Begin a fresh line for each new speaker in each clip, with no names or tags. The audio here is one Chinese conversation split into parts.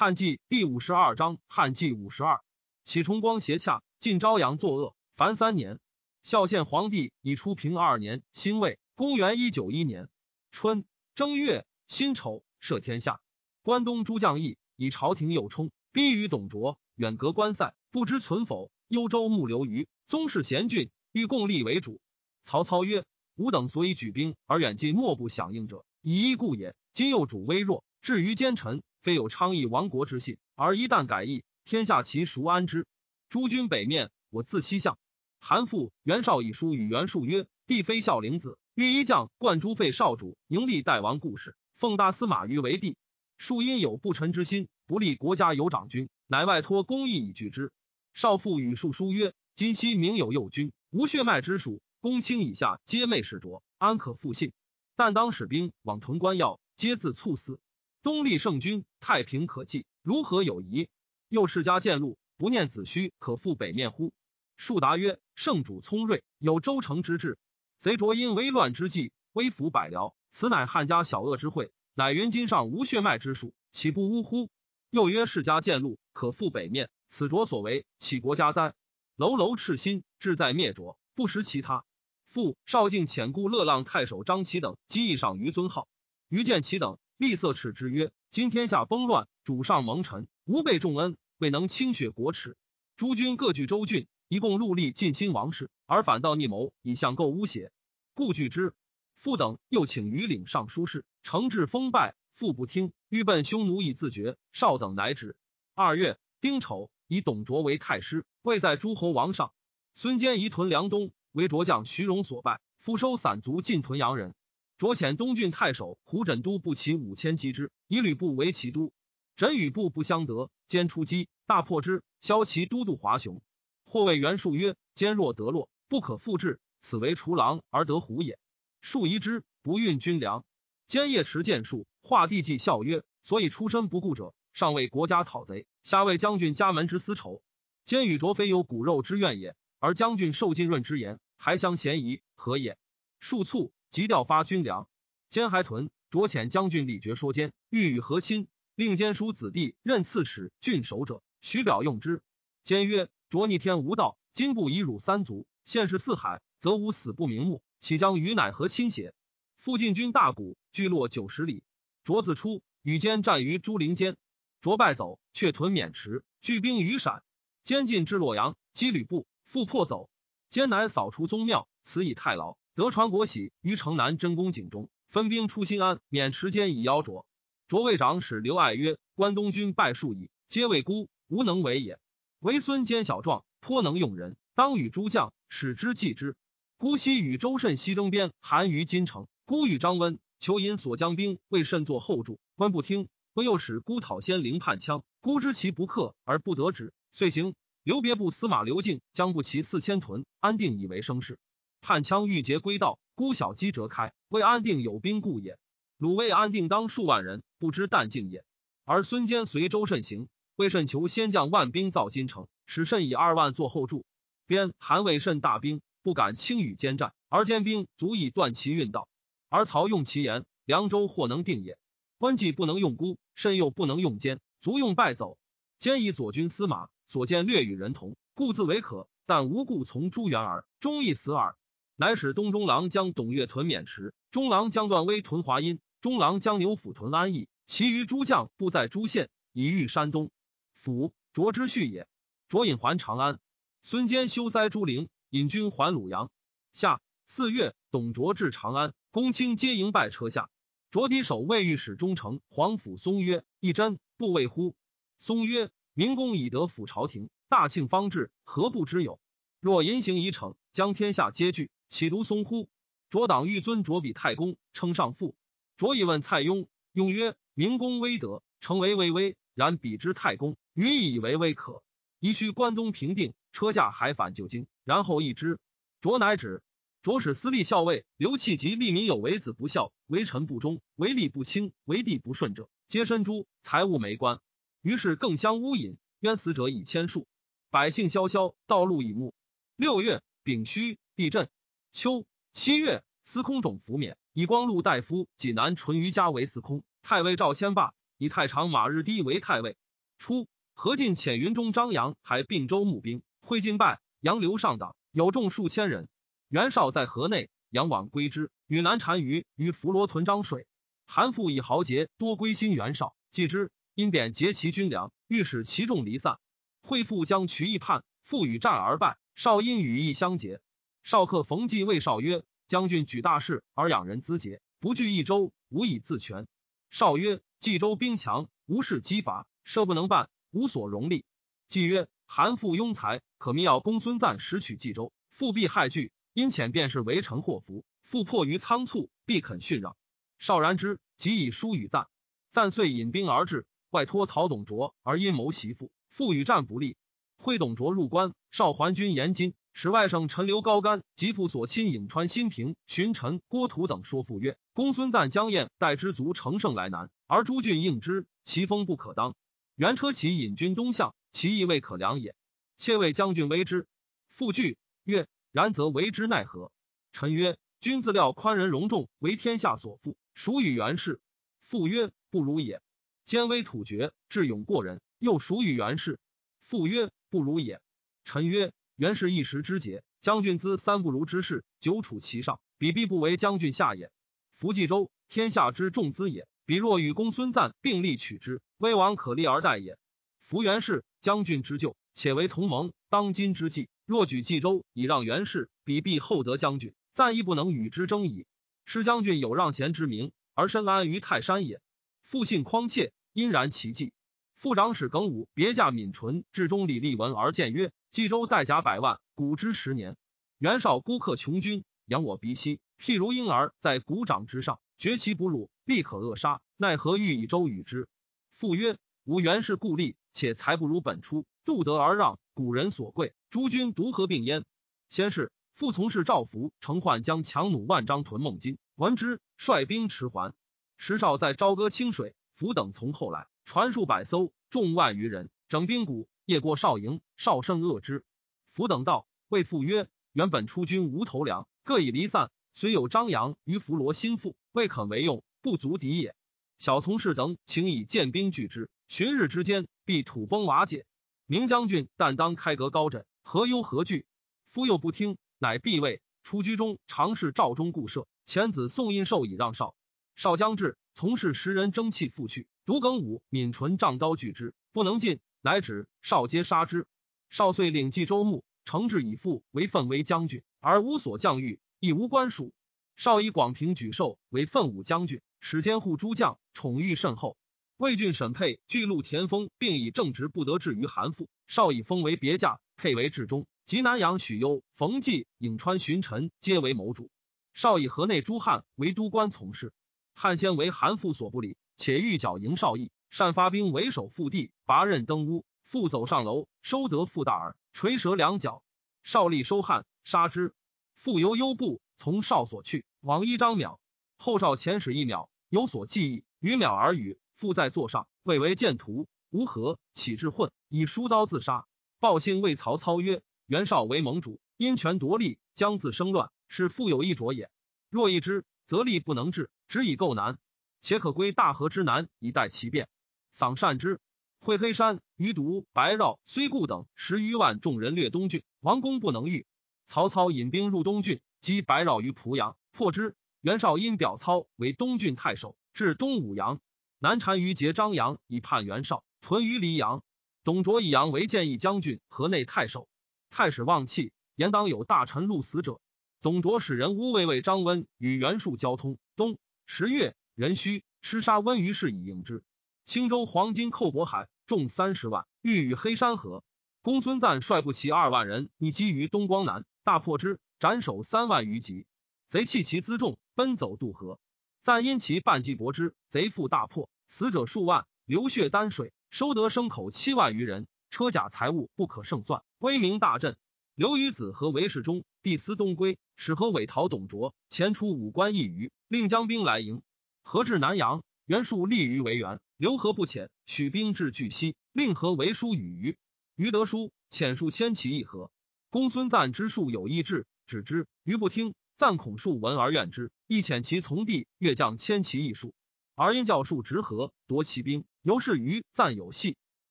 汉纪第五十二章，汉纪五十二，启崇光斜洽，晋昭阳作恶，凡三年。孝献皇帝已出平二年，辛未，公元一九一年春正月辛丑，赦天下。关东诸将议以朝廷有冲，逼于董卓，远隔关塞，不知存否。幽州牧刘虞，宗室贤俊，欲共立为主。曹操曰：“吾等所以举兵而远近莫不响应者，以一故也。今又主微弱，至于奸臣。”非有昌邑亡国之信，而一旦改易，天下其孰安之？诸君北面，我自西向。韩复、袁绍以书与袁术曰：“帝非孝陵子，欲一将冠诸废少主，迎立代王故事，奉大司马于为帝。庶因有不臣之心，不立国家有长君，乃外托公义以拒之。少父与庶书曰：今昔明有右君，无血脉之属，公卿以下皆昧使着，安可复信？但当使兵往屯关要，皆自猝死。”东立圣君，太平可继，如何有疑？又世家见禄，不念子虚，可复北面乎？树答曰：圣主聪锐，有周成之志。贼卓因危乱之际，威服百僚，此乃汉家小恶之会。乃云今上无血脉之术，岂不呜呼？又曰世家见禄，可复北面，此卓所为，岂国家哉？楼楼赤心，志在灭卓，不识其他。复少敬遣故乐浪太守张齐等击以上于尊号，于见其等。厉色耻之曰：“今天下崩乱，主上蒙尘，吾辈重恩，未能清雪国耻。诸君各据州郡，一共戮力尽心王室，而反造逆谋，以相构诬邪，故惧之。”父等又请于领尚书事，承制封败，父不听，欲奔匈奴以自绝。少等乃止。二月丁丑，以董卓为太师，位在诸侯王上。孙坚移屯梁东，为卓将徐荣所败，复收散卒进屯阳人。卓遣东郡太守胡枕都不齐五千击之，以吕布为其都。枕与布不相得，兼出击，大破之。骁骑都督华雄，或谓袁术曰：“坚若得洛，不可复制。此为除狼而得虎也。”术疑之，不运军粮。坚夜持剑术，画地计，笑曰：“所以出身不顾者，上为国家讨贼，下为将军家门之私仇。坚与卓非有骨肉之怨也，而将军受浸润之言，还相嫌疑，何也？”术卒。即调发军粮，兼还屯卓遣将军李傕说奸，欲与和亲，令兼叔子弟任刺史郡守者，许表用之。兼曰：卓逆天无道，今不以辱三族，现世四海，则吾死不瞑目，岂将与乃和亲邪？附近军大谷，聚落九十里。卓自出，与兼战于朱陵间，卓败走，却屯渑池，聚兵于陕。兼进至洛阳，击吕布，复破走。兼乃扫除宗庙，此以太牢。得传国玺于城南真宫井中，分兵出新安，免持间以邀卓。卓魏长史刘爱曰：“关东军败数矣，皆为孤，无能为也。唯孙坚小壮，颇能用人，当与诸将使之计之。孤昔与周慎西征边，韩于金城。孤与张温、求引所将兵，为甚作后助。温不听，温又使孤讨先灵叛羌。孤知其不克而不得止，遂行。留别部司马刘敬将不齐四千屯，安定以为生事。”汉羌欲劫归道，孤小鸡折开，为安定有兵故也。鲁卫安定当数万人，不知但境也。而孙坚随周慎行，魏慎求先将万兵造金城，使慎以二万做后助。边韩魏慎大兵，不敢轻与坚战，而坚兵足以断其运道。而曹用其言，凉州或能定也。关既不能用孤，慎又不能用坚，足用败走。坚以左军司马所见略与人同，故自为可，但无故从朱元耳，终亦死耳。乃使东中郎将董越屯渑池，中郎将段威屯华阴，中郎将牛辅屯安邑，其余诸将布在诸县，以御山东。辅卓之序也。卓引还长安。孙坚修塞朱陵，引军还鲁阳。夏四月，董卓至长安，公卿皆迎拜车下。卓敌守卫御史中丞皇甫嵩曰：“一真不畏乎？”嵩曰：“明公以得辅朝廷，大庆方至，何不知有？若淫行已逞，将天下皆惧。”岂独松乎？卓党欲尊卓比太公，称上父。卓以问蔡邕，邕曰：“明公威德，诚为巍巍。然比之太公，予以为微可。宜须关东平定，车驾还返旧京，然后议之。”卓乃止。卓使司隶校尉刘弃及利民有为子不孝，为臣不忠，为吏不清，为地不顺者，皆身诛，财物没官。于是更相污隐，冤死者以千数。百姓萧萧，道路以暮。六月丙戌，地震。秋七月，司空种服免，以光禄大夫济南淳于嘉为司空。太尉赵谦霸以太常马日低为太尉。初，何进遣云中张扬还并州募兵，会进败，杨留上党，有众数千人。袁绍在河内，杨往归之，与南单于于伏罗屯漳水。韩复以豪杰多归心袁绍，继之，因贬劫其军粮，欲使其众离散。会复将渠邑叛，复与战而败。少因羽翼相结。少客冯骥谓少曰：“将军举大事而养人资节，不惧一州，无以自全。”少曰：“冀州兵强，无事击伐，设不能办，无所容力。”季曰：“韩复庸才，可密要公孙瓒拾取冀州，复必害惧，因遣便是围城祸福。复迫于仓促，必肯逊让。”少然之，即以书与赞。赞遂引兵而至，外托陶董卓而阴谋袭父，父与战不利。会董卓入关，少还军延津，使外甥陈留高干及父所亲颍川新平荀臣郭图等说父曰：“公孙瓒将燕待之卒乘胜来南，而诸郡应之，其风不可当。原车骑引军东向，其意未可量也。切谓将军为之。”父惧曰：“然则为之奈何？”臣曰：“君自料宽仁容众为天下所负。”孰与袁氏？父曰：不如也。兼威土绝，智勇过人，又孰与袁氏？父曰：不如也。臣曰：袁氏一时之节，将军资三不如之事，久处其上，彼必不为将军下也。夫冀州，天下之重资也。彼若与公孙瓒并力取之，威王可立而待也。夫袁氏将军之旧，且为同盟，当今之计，若举冀州以让袁氏，彼必厚德将军，赞亦不能与之争矣。施将军有让贤之名，而身安于泰山也。复信匡切，因然其计。副长史耿武别驾闵纯至中李立文而谏曰：“冀州带甲百万，古之十年。袁绍孤克穷军，扬我鼻息，譬如婴儿在鼓掌之上，绝其哺乳，必可扼杀。奈何欲以州与之？”父曰：“吾袁氏故吏，且才不如本初，度德而让，古人所贵。诸君独合并焉。先是。”父从事赵福乘患将强弩万张屯孟津，闻之，率兵迟还。时少在朝歌清水，福等从后来，船数百艘，众万余人，整兵鼓，夜过少营，少胜恶之。福等道，谓父曰：“原本出军无头粮，各已离散，虽有张扬于伏罗心腹，未肯为用，不足敌也。小从事等，请以剑兵拒之，旬日之间，必土崩瓦解。明将军但当开阁高枕，何忧何惧？”夫又不听。乃必位出居中，常侍赵中固设。前子宋印绶以让少。少将至，从事十人争气复去。独耿武、闵纯仗刀拒之，不能进，乃止少皆杀之。少遂领冀州牧，承制以父为奋威将军，而无所降御，亦无官属。少以广平举寿为奋武将军，使监护诸将，宠遇甚厚。魏郡沈沛巨鹿田丰，并以正直不得志于韩馥。少以封为别驾，沛为至中。及南阳许攸、冯骥、颍川荀臣，皆为谋主。少以河内诸汉为都官从事。汉先为韩馥所不理，且欲剿营少义，善发兵为首复地，拔刃登屋，复走上楼，收得傅大耳，垂舌两脚。少立收汉，杀之。复由幽部从少所去，往依张邈。后少遣使一邈，有所记忆，与邈耳语。复在座上，谓为见图，无何，起至混，以书刀自杀。报信谓曹操曰。袁绍为盟主，因权夺利，将自生乱，是富有一着也。若一之，则力不能治，只以构难，且可归大河之南，以待其变。丧善之。会黑山、余独、白绕、虽固等十余万众人掠东郡，王公不能御。曹操引兵入东郡，击白绕于濮阳，破之。袁绍因表操为东郡太守，至东武阳，南单于结张扬以叛袁绍，屯于黎阳。董卓以杨为建议将军、河内太守。太史望气，言当有大臣戮死者。董卓使人乌卫尉张温与袁术交通。冬十月，壬戌，吃杀温于氏以应之。青州黄金寇渤海，众三十万，欲与黑山河。公孙瓒率部骑二万人，以击于东光南，大破之，斩首三万余级。贼弃其辎重，奔走渡河。赞因其半计搏之，贼复大破，死者数万，流血丹水，收得牲口七万余人。车甲财物不可胜算，威名大振。刘虞子和韦世忠，帝司东归，使何韦逃董卓，前出五关一隅，令将兵来迎。何至南阳，袁术立于为原，刘何不遣，许兵至巨溪，令何为书与虞。虞得书，遣数千骑议和。公孙瓒之术有意志，止之。虞不听，赞恐数闻而怨之，亦遣其从弟越将千骑一数，而因教术直和，夺其兵，由是虞赞有隙。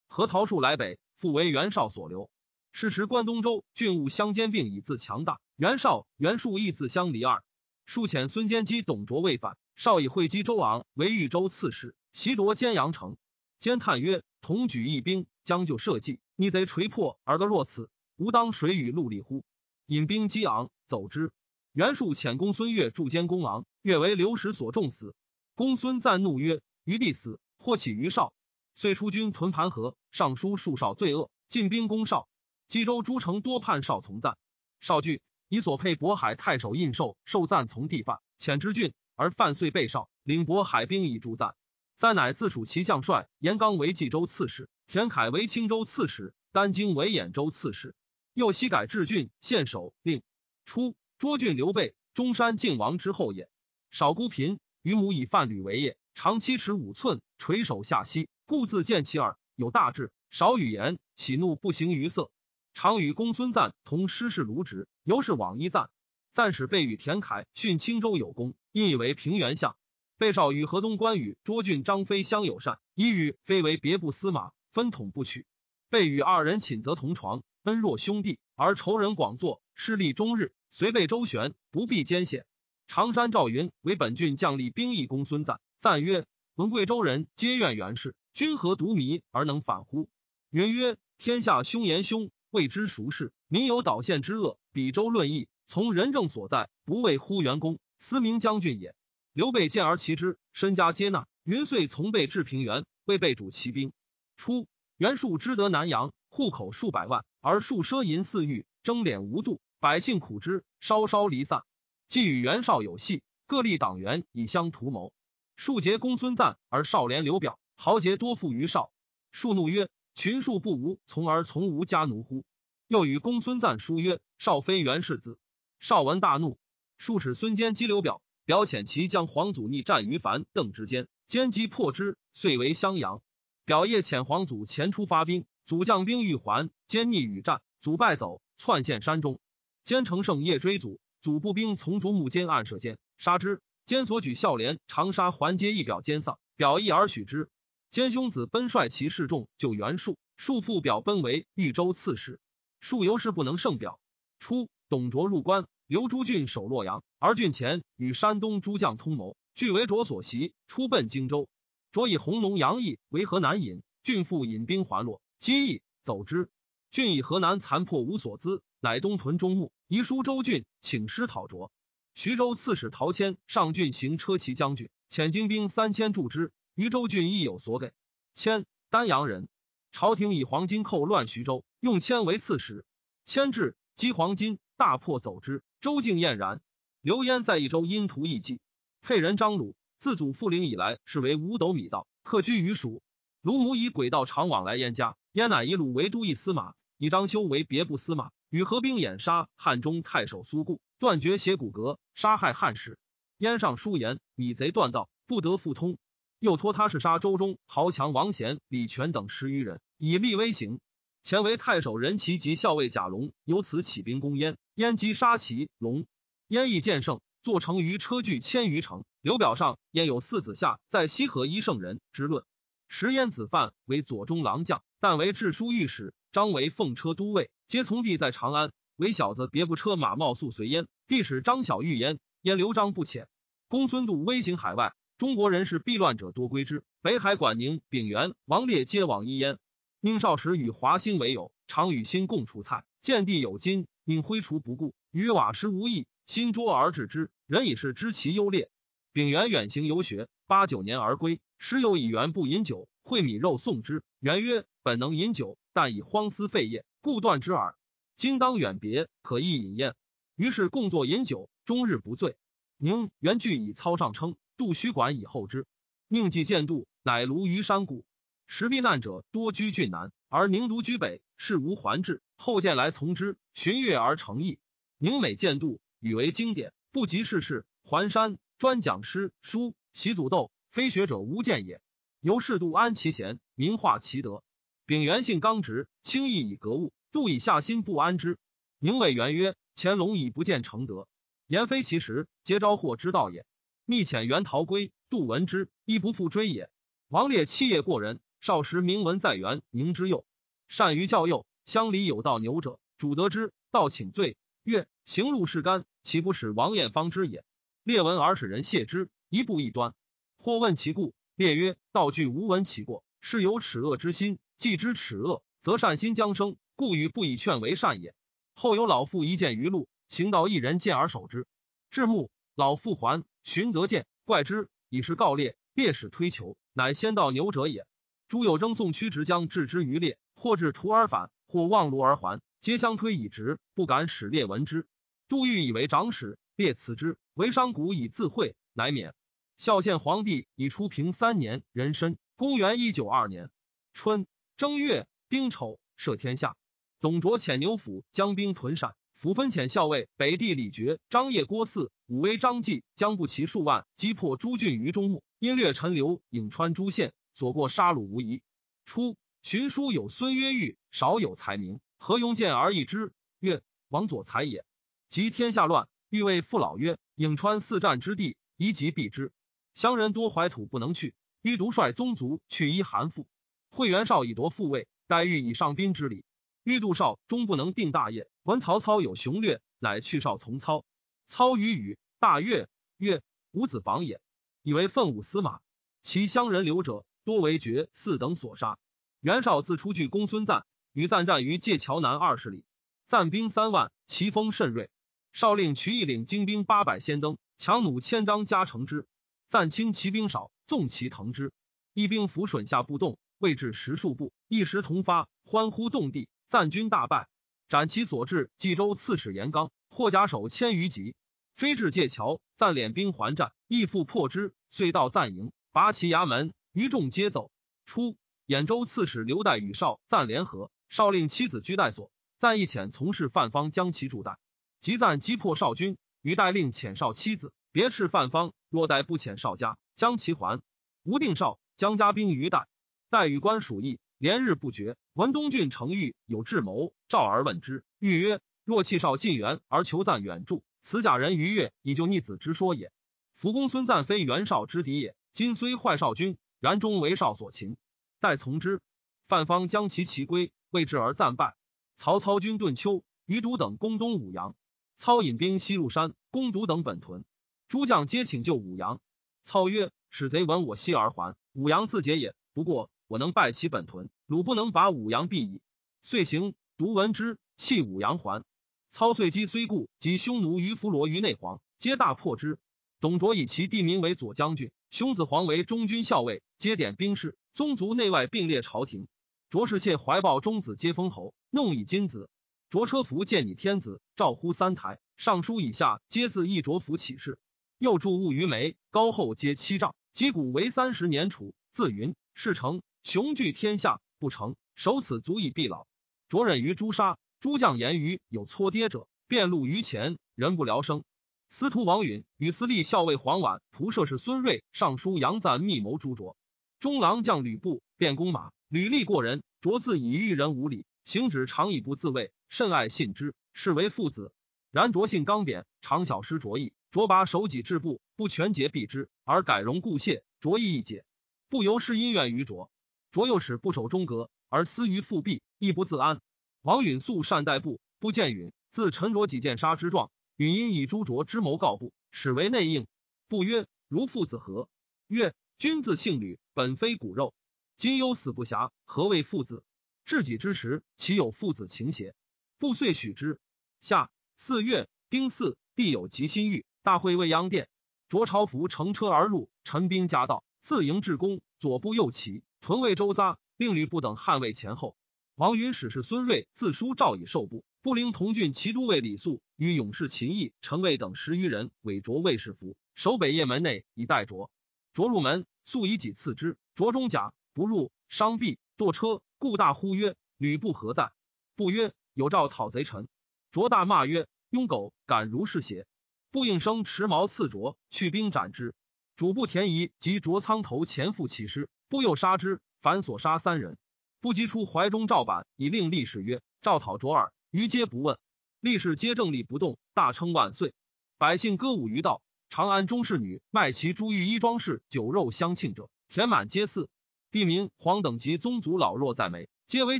何桃树来北，复为袁绍所留。是时关东州郡务相兼并以自强大，袁绍、袁术亦自相离二。数遣孙坚击董卓未反，少以会稽周昂为豫州刺史，袭夺坚阳城。兼叹曰：“同举义兵，将就社稷，逆贼垂破而得若此，吾当谁与陆立乎？”引兵击昂，走之。袁术遣公孙越助监公昂，越为刘石所重死。公孙瓒怒曰：“余弟死，或起于少。”遂出军屯盘河，上书数少罪恶，进兵攻少。冀州诸城多叛少从赞，少惧，以所配渤海太守印绶受赞从地犯，遣之郡，而犯遂被少，领渤海兵以助赞。赞乃自属其将帅，严纲为冀州刺史，田凯为青州刺史，丹京为兖州刺史。又西改治郡县守，令初涿郡刘备，中山靖王之后也。少孤贫，于母以贩履为业，长七尺五寸，垂手下膝，故自见其耳，有大志，少语言，喜怒不形于色。常与公孙瓒同师事卢植，由是往一赞。赞使备与田凯训青州有功，因以为平原相。备少与河东关羽捉郡张飞相友善，以与飞为别部司马，分统不取。备与二人寝则同床，恩若兄弟，而仇人广作，势力终日，随备周旋，不必艰险。常山赵云为本郡将吏兵役公孙瓒，赞曰：“闻贵州人皆怨袁氏，君何独迷而能反乎？”云曰：“天下凶言凶。”未知孰是？民有导县之恶，比周论议，从仁政所在，不为乎元公，思明将军也。刘备见而其之，身家接纳。云遂从备至平原，为备主骑兵。初，袁术之得南阳，户口数百万，而数奢淫肆欲，争敛无度，百姓苦之，稍稍离散。既与袁绍有隙，各立党员以相图谋。数结公孙瓒，而少连刘表，豪杰多附于少。数怒曰。群庶不无从而从无家奴乎？又与公孙瓒书曰：“少非袁氏子。”少闻大怒，数使孙坚击刘表，表遣其将黄祖逆战于樊邓之间，坚击破之，遂为襄阳。表夜遣黄祖前出发兵，祖将兵欲还，坚逆与战，祖败走，窜陷山中。坚乘胜夜追祖，祖步兵从竹木间暗射坚，杀之。坚所举孝廉长沙环接一表坚丧，表义而许之。坚兄子奔率其士众救袁术，术父表奔为豫州刺史，术由是不能胜表。初，董卓入关，留朱俊守洛阳，而俊前与山东诸将通谋，俱为卓所袭，出奔荆州。卓以弘农杨毅为河南尹，俊复引兵还洛，击义走之。俊以河南残破无所资，乃东屯中牧，遗书周俊，请师讨卓。徐州刺史陶谦上郡行车骑将军，遣精兵三千助之。徐州郡亦有所给。迁丹阳人，朝廷以黄金寇乱徐州，用迁为刺史。迁至，击黄金，大破走之。周敬晏然。刘焉在益州因图一计，沛人张鲁自祖父陵以来，是为五斗米道，客居于蜀。鲁母以轨道常往来燕家，燕乃以鲁为都邑司马，以张修为别部司马，与合兵掩杀汉中太守苏固，断绝血骨骼，杀害汉室。燕上书言：米贼断道，不得复通。又托他是杀周中豪强王贤、李全等十余人，以立威行。前为太守任齐及校尉贾龙，由此起兵攻燕。燕击杀齐、龙，燕亦见胜，坐成于车距千余城。刘表上燕有四子夏在西河一圣人之论。时燕子范为左中郎将，但为治书御史。张为奉车都尉，皆从弟在长安。为小子别部车马冒速随燕，帝使张小玉焉，燕刘璋不遣。公孙度威行海外。中国人士避乱者多归之，北海管宁、丙元、王烈皆往一焉。宁少时与华歆为友，常与辛共出菜。见帝有金，宁挥除不顾，与瓦石无异。心捉而治之，人以是知其优劣。丙元远行游学，八九年而归。时有以元不饮酒，会米肉送之。元曰：“本能饮酒，但以荒思废业，故断之耳。今当远别，可亦饮宴。”于是共坐饮酒，终日不醉。宁元具以操上称。杜虚管以后之，宁既见杜，乃庐于山谷。时避难者多居郡南，而宁独居北，事无还至。后见来从之，寻阅而成义。宁每见杜，语为经典，不及世事。还山专讲诗书，习祖斗，非学者无见也。由是杜安其贤，名化其德。秉元性刚直，轻易以格物，度以下心不安之。宁伟元曰：“乾隆以不见承德，言非其实，皆招祸之道也。”密遣袁逃归，杜闻之，亦不复追也。王烈七业过人，少时名闻在元，宁之幼，善于教幼。乡里有道牛者，主得之，道请罪。曰：行路是干，岂不使王彦方之也？列闻而使人谢之，一步一端。或问其故，列曰：道具无闻其过，是有耻恶之心。既知耻恶，则善心将生，故与不以劝为善也。后有老妇一见于路，行道一人见而守之，至暮，老妇还，寻得见，怪之，以是告列。列使推求，乃先到牛者也。诸有征送屈直将置之于列，或至途而返。或望路而还，皆相推以直，不敢使列闻之。杜预以为长史，列辞之，为商贾以自惠，乃免。孝献皇帝以初平三年，壬申，公元一九二年春正月丁丑，赦天下。董卓遣牛府将兵屯陕，辅分遣校尉北地李傕、张掖、郭汜、武威张继将步骑数万，击破诸郡于中牟，因略陈留颍川诸县，所过杀戮无遗。初。荀书有孙曰玉，少有才名，何庸见而异之，曰：王佐才也。及天下乱，欲为父老曰：颍川四战之地，宜及避之。乡人多怀土不能去，欲独率宗族去依韩馥。会元绍以夺父位，待遇以上宾之礼。欲杜少终不能定大业，闻曹操有雄略，乃去少从操。操与语大悦，曰：吾子房也。以为奋武司马。其乡人留者，多为绝嗣等所杀。袁绍自出据公孙瓒，与赞战于界桥南二十里，赞兵三万，其锋甚锐。绍令瞿义领精兵八百，先登，强弩千张加成之。赞轻骑兵少，纵其腾之，一兵伏损下不动，未至十数步，一时同发，欢呼动地。赞军大败，斩其所至冀州刺史严纲，获甲首千余级，追至界桥，赞敛兵还战，亦复破之，遂到赞营，拔其衙门，余众皆走。初。兖州刺史刘岱与少赞联合，少令妻子居代所，赞一遣从事范方将其助代。即赞击破少军，于代令遣少妻子别斥范方，若代不遣少家，将其还。吴定少将家兵于代，代与官属议，连日不绝。闻东郡程昱有智谋，召而问之，欲曰：若弃少进援而求赞远助，此假人于越以救逆子之说也。福公孙瓒非袁绍之敌也，今虽坏少军，然终为少所擒。待从之，范方将其骑归，未至而战败。曹操军顿丘、余毒等攻东武阳，操引兵西入山，攻毒等本屯。诸将皆请救武阳。操曰：“使贼闻我西而还，武阳自解也。不过我能败其本屯，鲁不能拔武阳必矣。”遂行。独闻之，弃武阳还。操遂击虽故及匈奴于伏罗于内黄，皆大破之。董卓以其地名为左将军，兄子黄为中军校尉，皆点兵士。宗族内外并列朝廷，卓氏妾怀抱中子，皆封侯，弄以金子。卓车服见你天子，召呼三台。尚书以下皆自议卓服起事。又著物于眉，高后皆七丈。击鼓为三十年楚。自云事成，雄踞天下；不成，守此足以必老。卓忍于诛杀，诸将言于有搓跌者，便露于前，人不聊生。司徒王允与司隶校尉黄琬、仆射是孙瑞、尚书杨赞密谋诛卓。中郎将吕布便弓马，履历过人。卓自以遇人无礼，行止常以不自卫，甚爱信之，是为父子。然卓性刚扁，常小失卓意。卓拔手己至布，不全节避之，而改容故谢。卓意一解，不由是因怨于卓。卓又使不守中格，而思于复辟，亦不自安。王允素善待布，不见允，自陈卓几剑杀之状。允因以诛卓之谋告布，使为内应。布曰：“如父子何？”曰：“君子姓吕。”本非骨肉，今忧死不暇，何谓父子？至己之时，岂有父子情邪？不遂许之。下四月丁巳，帝有吉心欲，大会未央殿。卓朝服乘车而入，陈兵夹道，自营至宫，左部右骑，屯卫周匝，令吕布等捍卫前后。王允使是孙瑞自书诏以受部，布灵同郡骑都尉李肃与勇士秦毅、陈卫等十余人伪着卫士服，守北雁门内以待卓。卓入门。素以己刺之，着中甲不入，伤臂堕车，故大呼曰：“吕布何在？”不曰：“有诏讨贼臣。”卓大骂曰：“庸狗，敢如是邪？”不应声持矛刺卓，去兵斩之。主簿田仪及卓仓头前赴起师，不又杀之，反所杀三人。不及出怀中诏板，以令历史曰：“诏讨卓尔。”余皆不问，历史皆正立不动，大称万岁。百姓歌舞于道。长安中侍女卖其珠玉衣装饰酒肉相庆者，填满街肆。地名黄等及宗族老弱在美，皆为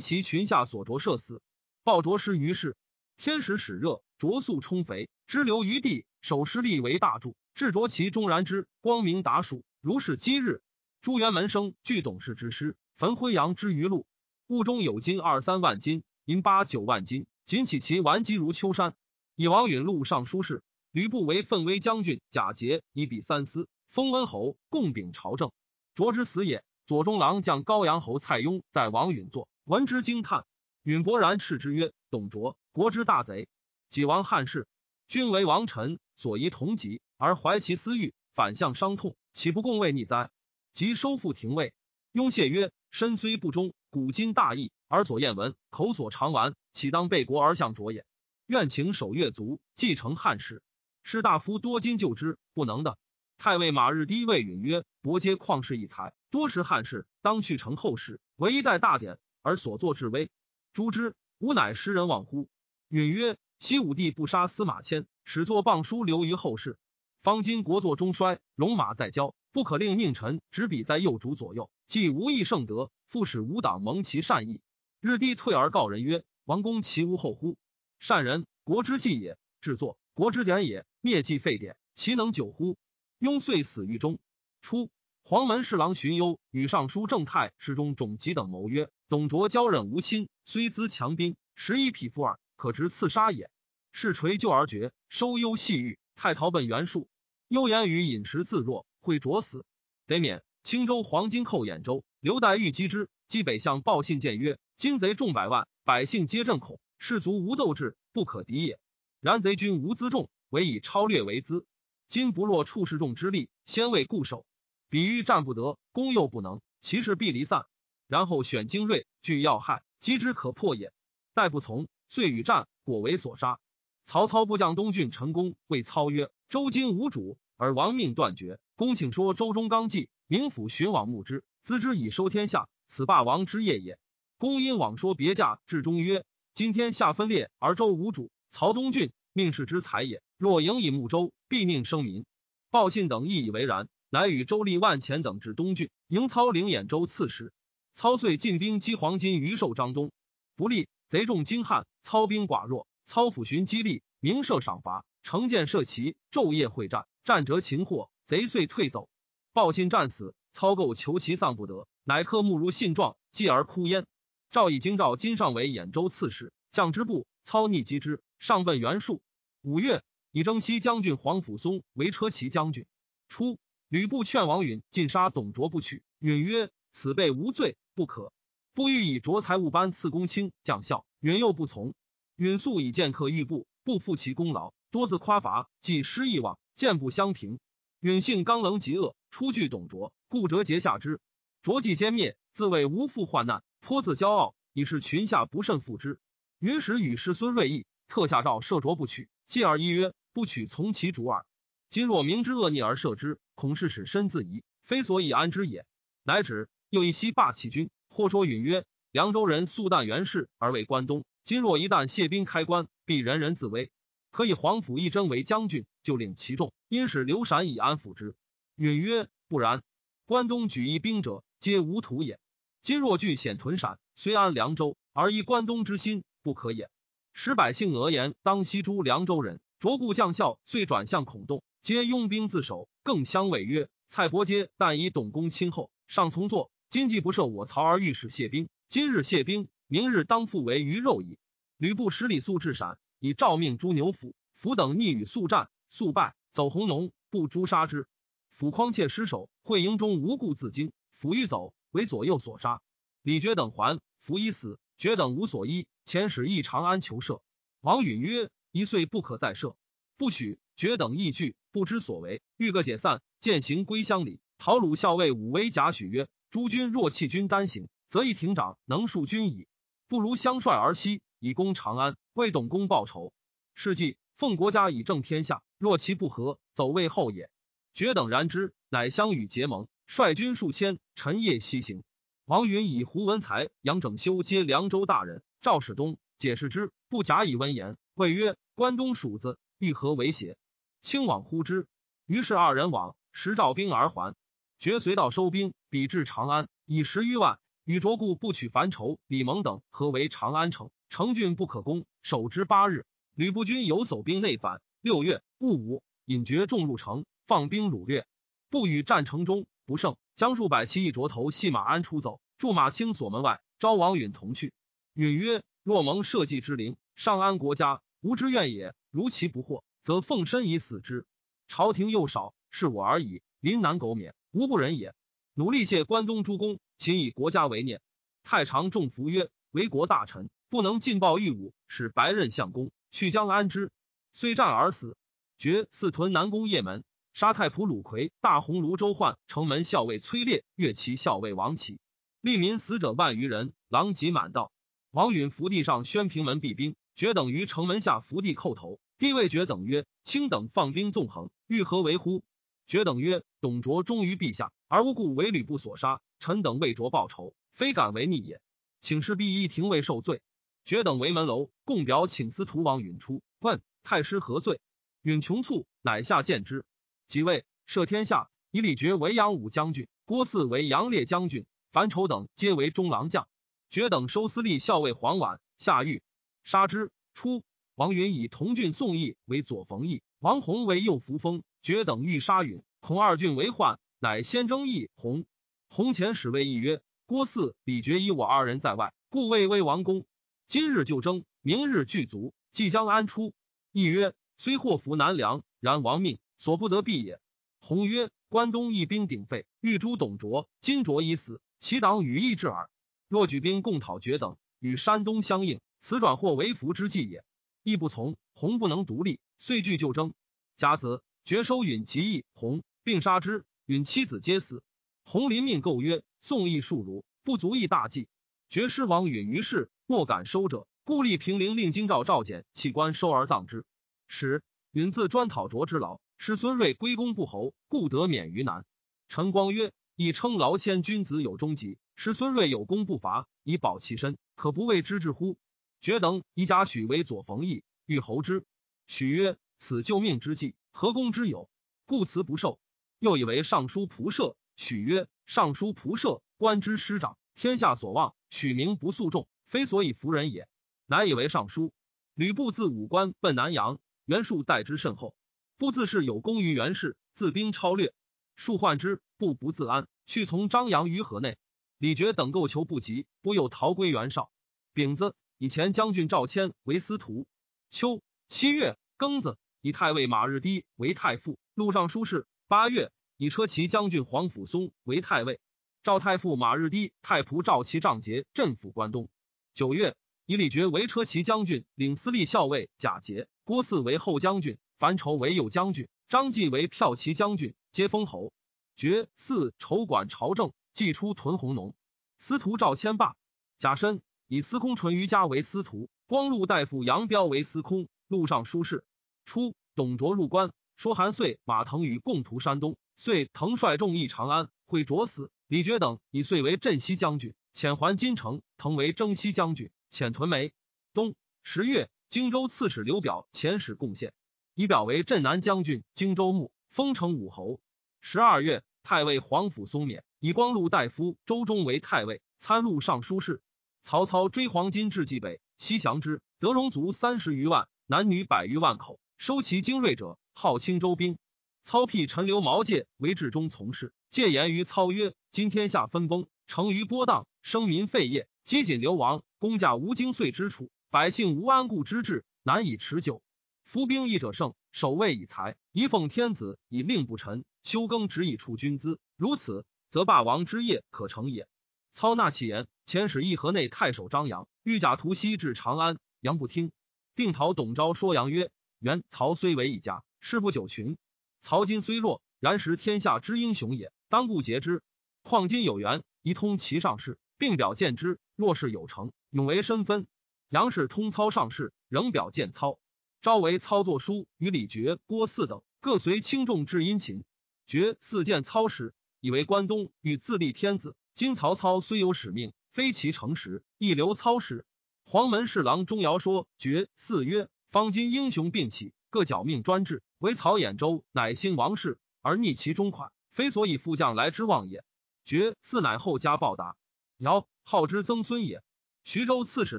其群下所着射死。报着失于世，天时始热，着素充肥，支流于地，守失力为大柱，至着其中然之光明达数，如是今日。朱元门生具董事之师，焚辉阳之余路，物中有金二三万斤，银八九万斤，仅起其顽疾如秋山。以王允录尚书事，吕布为奋威将军，贾节以比三司，封温侯，共秉朝政。卓之死也。左中郎将高阳侯蔡邕在王允坐，闻之惊叹。允勃然斥之曰：“董卓，国之大贼！己亡汉室，君为王臣，所宜同疾，而怀其私欲，反向伤痛，岂不共为逆哉？”即收复廷尉。雍谢曰：“身虽不忠，古今大义，而所厌闻，口所常玩，岂当背国而向卓也？愿请守越族，继承汉室。士大夫多金就之，不能的。”太尉马日低谓允曰：“伯皆旷世一才。”多识汉室，当去成后世，唯一代大典，而所作至微。诛之，吾乃诗人望乎？允曰：西武帝不杀司马迁，始作谤书留于后世。方今国作中衰，戎马在郊，不可令佞臣执笔在右主左右，既无益圣德，复使吾党蒙其善意。日帝退而告人曰：王公其无后乎？善人，国之计也；制作国之典也。灭计废典，其能久乎？雍遂死狱中。初。黄门侍郎荀攸与尚书正太侍中种吉等谋曰：“董卓骄忍无亲，虽资强兵，十一匹夫耳，可直刺杀也。”是垂救而绝，收忧细狱。太逃奔袁术。幽言语饮食自若，会卓死，得免。青州黄金寇兖州，刘岱欲击之，击北向报信谏曰：“金贼众百万，百姓皆震恐，士卒无斗志，不可敌也。然贼军无辎重，唯以超略为资。今不若处士众之力，先为固守。”比喻战不得，攻又不能，其势必离散。然后选精锐，据要害，击之可破也。待不从，遂与战，果为所杀。曹操部将东郡陈宫谓操曰：“周今无主，而亡命断绝。公请说周中纲纪，明府寻往牧之，资之以收天下，此霸王之业也。”公因往说别驾，至中曰：“今天下分裂，而周无主，曹东郡命世之才也。若营以睦周，必宁生民。”报信等亦以为然。乃与周立万钱等至东郡，迎操领兖州刺史。操遂进兵击黄金于寿张东，不利，贼众惊撼。操兵寡弱，操抚寻激励，明设赏罚，乘箭射旗，昼夜会战，战折擒获，贼遂退走。报信战死，操构求其丧不得，乃刻目如信状，继而哭焉。赵以京兆金上为兖州刺史，将之部，操逆击之，上问袁术。五月，以征西将军黄甫松为车骑将军。初。吕布劝王允尽杀董卓不取，允曰：“此辈无罪，不可。不欲以卓才物班赐公卿将校。”允又不从。允素以剑客欲布，不负其功劳，多自夸伐，既失意望，剑不相平。允性刚冷极恶，出拒董卓，故折节下之。卓既歼灭，自谓无复患难，颇自骄傲，以是群下不甚负之。允使与师孙锐意，特下诏赦卓不取，继而一曰：“不取，从其主耳。今若明知恶逆而赦之。”恐是使身自疑，非所以安之也。乃止。又一西霸其君，或说允曰：“凉州人素淡袁氏而为关东，今若一旦谢兵开关，必人人自危。可以皇甫一征为将军，就领其众，因使刘禅以安抚之。”允曰：“不然。关东举一兵者，皆无土也。今若据险屯陕，虽安凉州，而依关东之心，不可也。使百姓讹言当西诸凉州人，卓固将校遂转向孔洞。”皆拥兵自守，更相委曰：“蔡伯皆但以董公亲厚，尚从坐。今既不赦我曹而欲使谢兵，今日谢兵，明日当复为鱼肉矣。”吕布使李肃至陕，以诏命诛牛辅，辅等逆与速战，速败，走红农，不诛杀之。辅匡窃失守，会营中无故自惊，辅欲走，为左右所杀。李傕等还，辅已死，傕等无所依，遣使诣长安求赦。王允曰：“一岁不可再赦，不许。”绝等义惧，不知所为，欲各解散，践行归乡里。陶鲁校尉武威贾诩曰：“诸君若弃军单行，则一亭长能数军矣。不如相率而西，以攻长安，为董公报仇。是计奉国家以正天下。若其不和，走魏后也。”绝等然之，乃相与结盟，率军数千，晨夜西行。王允以胡文才、杨整修皆凉州大人。赵世东解释之，不假以温言，谓曰：“关东蜀子欲何为邪？”轻往呼之，于是二人往，时召兵而还。决随道收兵，比至长安，以十余万。与卓固不取樊稠、李蒙等合围长安城，城郡不可攻，守之八日。吕布军有守兵内反。六月戊午，引绝众入城，放兵掳掠。不与战城中不胜，将数百骑一着头系马鞍出走，驻马清所门外，招王允同去。允曰：“若蒙社稷之灵，上安国家，无之愿也。如其不获，则奉身以死之。朝廷又少，是我而已。临难苟免，无不仁也。努力谢关东诸公。”秦以国家为念，太常重服曰：“为国大臣，不能尽报御武，使白刃相公去将安之。虽战而死。”绝四屯南宫邺门，杀太仆鲁奎，大鸿胪周焕，城门校尉崔烈，越骑校尉王启，利民死者万余人，狼藉满道。王允伏地上宣平门闭兵，绝等于城门下伏地叩头。帝谓绝等曰：“卿等放兵纵横，欲何为乎？”绝等曰：“董卓忠于陛下，而无故为吕布所杀。”臣等为卓报仇，非敢为逆也。请示必一廷尉受罪。决等为门楼，共表请司徒王允出，问太师何罪？允穷促，乃下见之。即位，赦天下，以李傕为扬武将军，郭汜为杨烈将军，樊稠等皆为中郎将。决等收司隶校尉黄婉，下狱，杀之。初，王允以同郡宋义为左冯义，王弘为右扶风。决等欲杀允，恐二郡为患，乃先征义弘。弘前使谓义曰：“郭汜、李傕以我二人在外，故未威王公。今日就征，明日具足，即将安出？”义曰：“虽祸福难量，然亡命所不得避也。”弘曰：“关东一兵鼎沸，欲诛董卓，今卓已死，其党羽亦至耳。若举兵共讨决等，与山东相应，此转祸为福之计也。亦不从，弘不能独立，遂拒就征。甲子，绝收允及义，弘并杀之，允妻子皆死。”弘临命构曰：“宋义数儒，不足以大计。绝师王允于是莫敢收者，故立平陵令京兆赵简弃官收而葬之。使允自专讨卓之劳，使孙瑞归功不侯，故得免于难。”陈光曰：“以称劳谦君子有终极，使孙瑞有功不伐，以保其身，可不为之至乎？”决等以贾诩为左冯翊，欲侯之。许曰：“此救命之计，何功之有？故辞不受。”又以为尚书仆射。许曰：“尚书仆射，官之师长，天下所望。许名不诉众，非所以服人也。乃以为尚书。吕布自武关奔南阳，袁术待之甚厚。不自是有功于袁氏，自兵超略。术患之，不不自安，去从张扬于河内。李傕等构求不及，不又逃归袁绍。丙子，以前将军赵谦为司徒。秋七月庚子，以太尉马日低为太傅，录尚书事。八月。以车骑将军黄甫松为太尉，赵太傅马日低太仆赵齐仗节镇抚关东。九月，以李傕为车骑将军，领司隶校尉贾节；郭汜为后将军，樊稠为右将军，张继为骠骑将军，皆封侯。傕嗣筹管朝政，既出屯弘农。司徒赵谦霸。贾申以司空淳于嘉为司徒，光禄大夫杨彪为司空，录尚书事。初，董卓入关，说韩遂、马腾与共图山东。遂腾率众议长安，会卓死。李傕等以遂为镇西将军，遣还金城。腾为征西将军，遣屯眉。冬十月，荆州刺史刘表遣使贡献，以表为镇南将军、荆州牧，封城武侯。十二月，太尉黄甫松免，以光禄大夫周忠为太尉，参录尚书事。曹操追黄巾至济北，西降之，得戎卒三十余万，男女百余万口，收其精锐者，号青州兵。操辟陈留毛界为治中从事，戒言于操曰：“今天下分崩，成于波荡，生民废业，饥馑流亡，公家无精岁之处，百姓无安固之志，难以持久。夫兵役者胜，守卫以财，以奉天子，以令不臣，休耕只以处军资。如此，则霸王之业可成也。”操纳其言，遣使议河内太守张扬，欲假图西至长安，杨不听。定陶董昭说杨曰：“原曹虽为一家，事不久群。”曹今虽弱，然识天下之英雄也，当不竭之。况今有缘，宜通其上事，并表见之。若是有成，永为身分。杨氏通操上事，仍表见操。召为操作书与李傕、郭汜等，各随轻重至殷勤。傕四见操时，以为关东欲自立天子。今曹操虽有使命，非其诚实，亦留操使。黄门侍郎钟繇说傕四曰：方今英雄并起，各剿命专制。唯曹兖州乃兴王室，而逆其中款，非所以副将来之望也。爵四乃后加报答。尧号之曾孙也。徐州刺史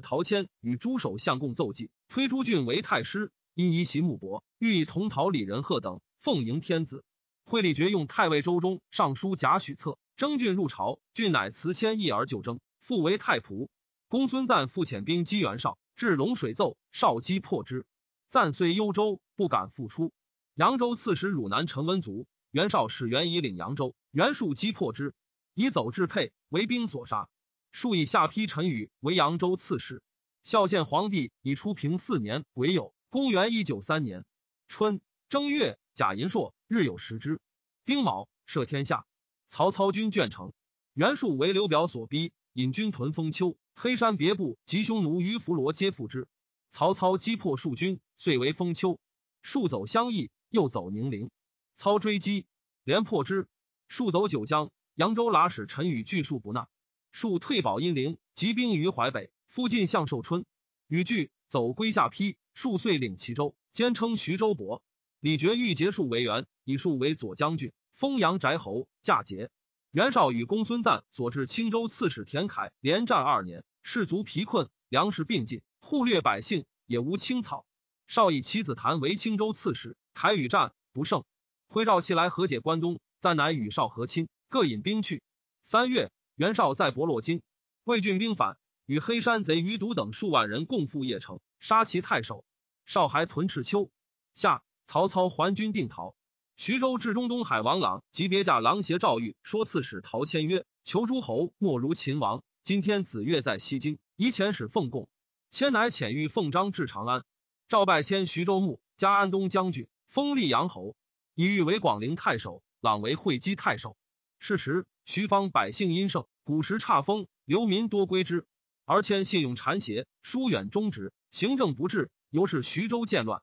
陶谦与诸守相共奏计，推朱俊为太师，因疑其木伯，欲以同陶李仁贺等奉迎天子。惠理决用太尉周中尚书贾许策征郡入朝，郡乃辞谦义而就征，复为太仆。公孙瓒复遣兵击袁绍，至龙水奏，绍击破之。瓒遂幽州，不敢复出。扬州刺史汝南陈文卒，袁绍使袁以领扬州，袁术击破之，以走至沛，为兵所杀。数以下邳陈宇为扬州刺史。孝献皇帝以初平四年癸酉，公元一九三年春正月，贾银朔。日有食之，丁卯，赦天下。曹操军卷城，袁术为刘表所逼，引军屯封丘。黑山别部及匈奴于伏罗皆附之。曹操击破数军，遂为封丘。数走相邑，又走宁陵。操追击，连破之。数走九江，扬州剌史陈宇拒数不纳。数退保阴陵，集兵于淮北，附近向寿春。与拒走归下邳，数遂领齐州，兼称徐州伯。李傕欲结束为元，以数为左将军，封阳翟侯，嫁节。袁绍与公孙瓒所至青州刺史田楷连战二年，士卒疲困，粮食并尽，忽略百姓，也无青草。绍以其子谭为青州刺史，凯与战不胜，挥召其来和解关东，赞乃与绍和亲，各引兵去。三月，袁绍在博洛津，魏郡兵反，与黑山贼余独等数万人共赴邺城，杀其太守。绍还屯赤丘。夏。曹操还军定陶，徐州至中东海王朗及别驾郎邪赵玉说刺史陶谦曰：“求诸侯莫如秦王。今天子越在西京，宜遣使奉贡。谦乃遣御奉章至长安。赵拜迁徐州牧，加安东将军，封溧阳侯。以玉为广陵太守，朗为会稽太守。是时，徐方百姓殷盛，古时差风，流民多归之。而谦信用谗邪，疏远忠直，行政不治，由是徐州渐乱。”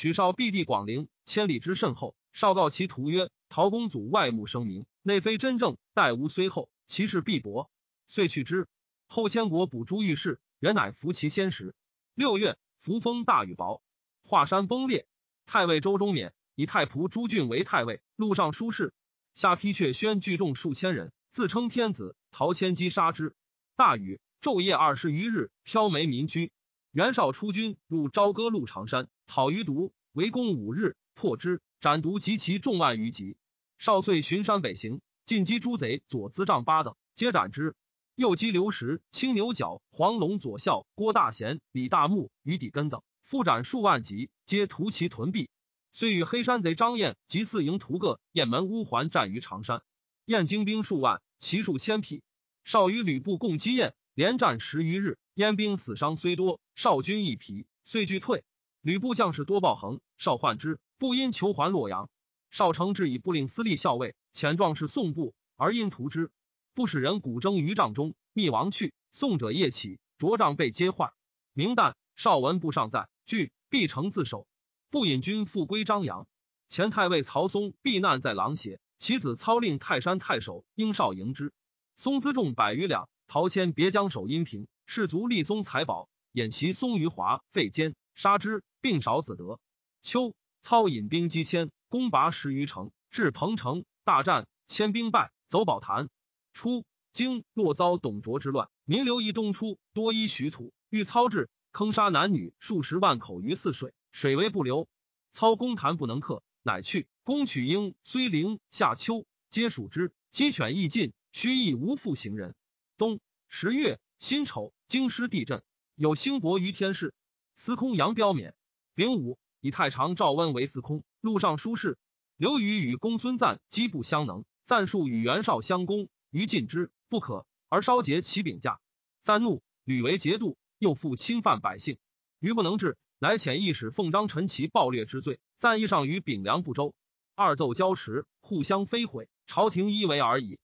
许绍避地广陵，千里之甚厚。绍告其徒曰：“陶公祖外慕声名，内非真正。待吾虽厚，其势必薄。”遂去之。后迁国补诸御史，人乃服其先时。六月，扶风大雨雹，华山崩裂。太尉周忠免，以太仆朱俊为太尉，路上书事。下邳却宣聚众数千人，自称天子。陶谦击杀之。大雨，昼夜二十余日，飘梅民居。袁绍出军入朝歌路长山。讨于毒，围攻五日，破之，斩毒及其众万余级。少遂巡山北行，进击诸贼左资丈八等，皆斩之。又击刘石、青牛角、黄龙左校、郭大贤、李大木、于底根等，复斩数万级，皆屠其屯壁。遂与黑山贼张燕及四营屠各雁门乌桓战于长山。燕精兵数万，骑数千匹。少与吕布共击燕，连战十余日，燕兵死伤虽多，少军亦疲，遂俱退。吕布将士多暴横，少患之，不因求还洛阳。少成志以不令私立校尉，遣壮士送布，而因屠之。不使人鼓征于帐中，密亡去。送者夜起，着帐被皆坏。明旦，少文部尚在，惧，必成自首。不引军复归张扬。前太尉曹嵩避难在琅邪，其子操令泰山太守应少迎之。松辎重百余两，陶谦别将守阴平，士卒立松财宝，掩其松于华费坚。杀之，并少子德。秋，操引兵击迁，攻拔十余城，至彭城，大战，迁兵败，走宝坛。初，京若遭董卓之乱，民流移东出，多依徐土。欲操至，坑杀男女数十万口于泗水，水为不流。操攻坛不能克，乃去。攻取英、睢陵、夏丘，皆属之。鸡犬亦尽，须亦无复行人。冬十月辛丑，京师地震，有兴伯于天氏。司空杨彪免。丙午，以太常赵温为司空。路上书事。刘禹与公孙瓒机不相能，赞数与袁绍相攻，于禁之不可，而烧结其柄驾。赞怒，吕为节度，又复侵犯百姓，余不能治，乃遣义使奉章陈其暴虐之罪。赞义上与秉良不周，二奏交持，互相非毁，朝廷依为而已。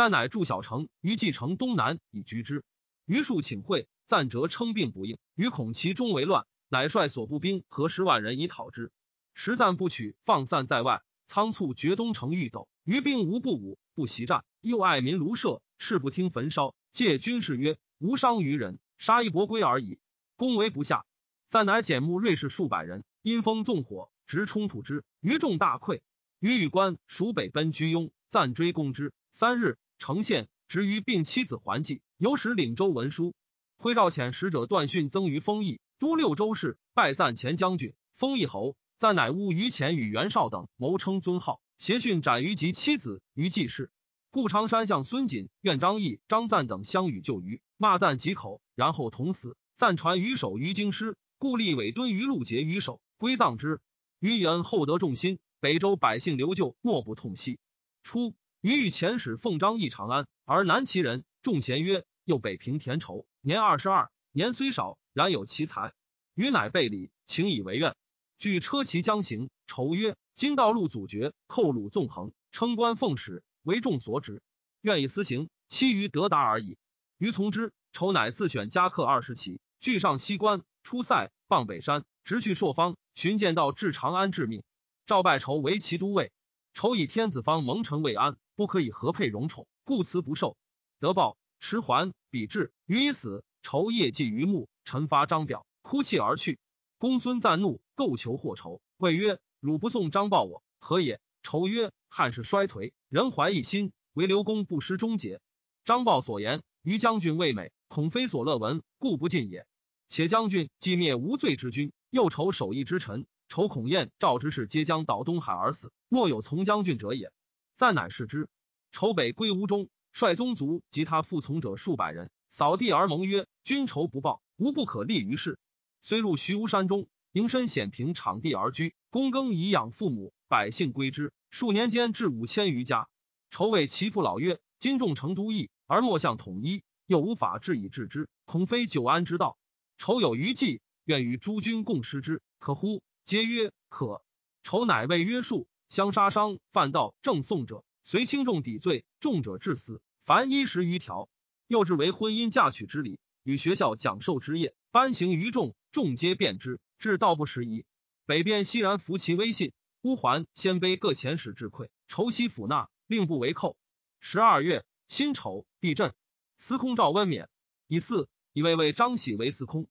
赞乃筑小城于蓟城东南以居之。于树请会。赞折称病不应，于恐其中为乱，乃率所部兵和十万人以讨之。实赞不取，放散在外，仓促绝东城欲走。于兵无不武，不习战，又爱民庐舍，誓不听焚烧。借军士曰：“无伤于人，杀一伯归而已。”攻为不下。赞乃简募锐士数百人，因风纵火，直冲突之。于众大溃。于与关蜀北奔居庸，赞追攻之。三日，成县，执于并妻子还祭，有使领州文书。徽诏遣使者段训增于丰邑，都六州事，拜赞前将军、丰邑侯。赞乃乌于前与袁绍等谋称尊号，协训斩于及妻子于季氏。顾长山向孙瑾、愿张毅、张赞等相与救于，骂赞几口，然后同死。赞传于守于京师，故立尾敦于陆节于守，归葬之。于元厚德重心，北周百姓留旧，莫不痛惜。初，余与遣使奉章议长安，而南齐人众贤曰：“又北平田畴，年二十二，年虽少，然有奇才。”余乃备礼，请以为愿。据车骑将行，筹曰：“今道路阻绝，寇虏纵横，称官奉使，为众所指，愿以私行，期于得达而已。”余从之。筹乃自选家客二十骑。据上西关，出塞，傍北山，直去朔方，寻见道至长安，致命。赵拜仇为其都尉。仇以天子方蒙尘未安，不可以合配荣宠，故辞不受。得报，迟还，比至，于已死。仇夜祭于墓，臣发张表，哭泣而去。公孙瓒怒，构求祸仇，谓曰：“汝不送张报我，何也？”仇曰：“汉室衰颓，人怀一心，唯刘公不失忠节。张豹所言，于将军未美，恐非所乐闻，故不进也。”且将军既灭无罪之君，又仇守义之臣，仇孔晏、赵之士皆将倒东海而死，莫有从将军者也。赞乃视之。仇北归吴中，率宗族及他附从者数百人，扫地而盟曰：“君仇不报，无不可立于世。”虽入徐吴山中，营身险平，场地而居，躬耕以养父母，百姓归之。数年间至五千余家。仇谓其父老曰：“今众成都邑，而莫向统一，又无法治以治之，恐非久安之道。”仇有余计，愿与诸君共施之，可乎？皆曰可。仇乃谓约束，相杀伤犯道正讼者，随轻重抵罪，重者致死。凡一十余条。又至为婚姻嫁娶之礼，与学校讲授之业，颁行于众，众皆便之，至道不拾遗。北边熙然服其威信，乌桓、鲜卑各遣使致馈，仇悉抚纳，令不为寇。十二月，辛丑，地震。司空赵温免。以四。以为为张喜为司空。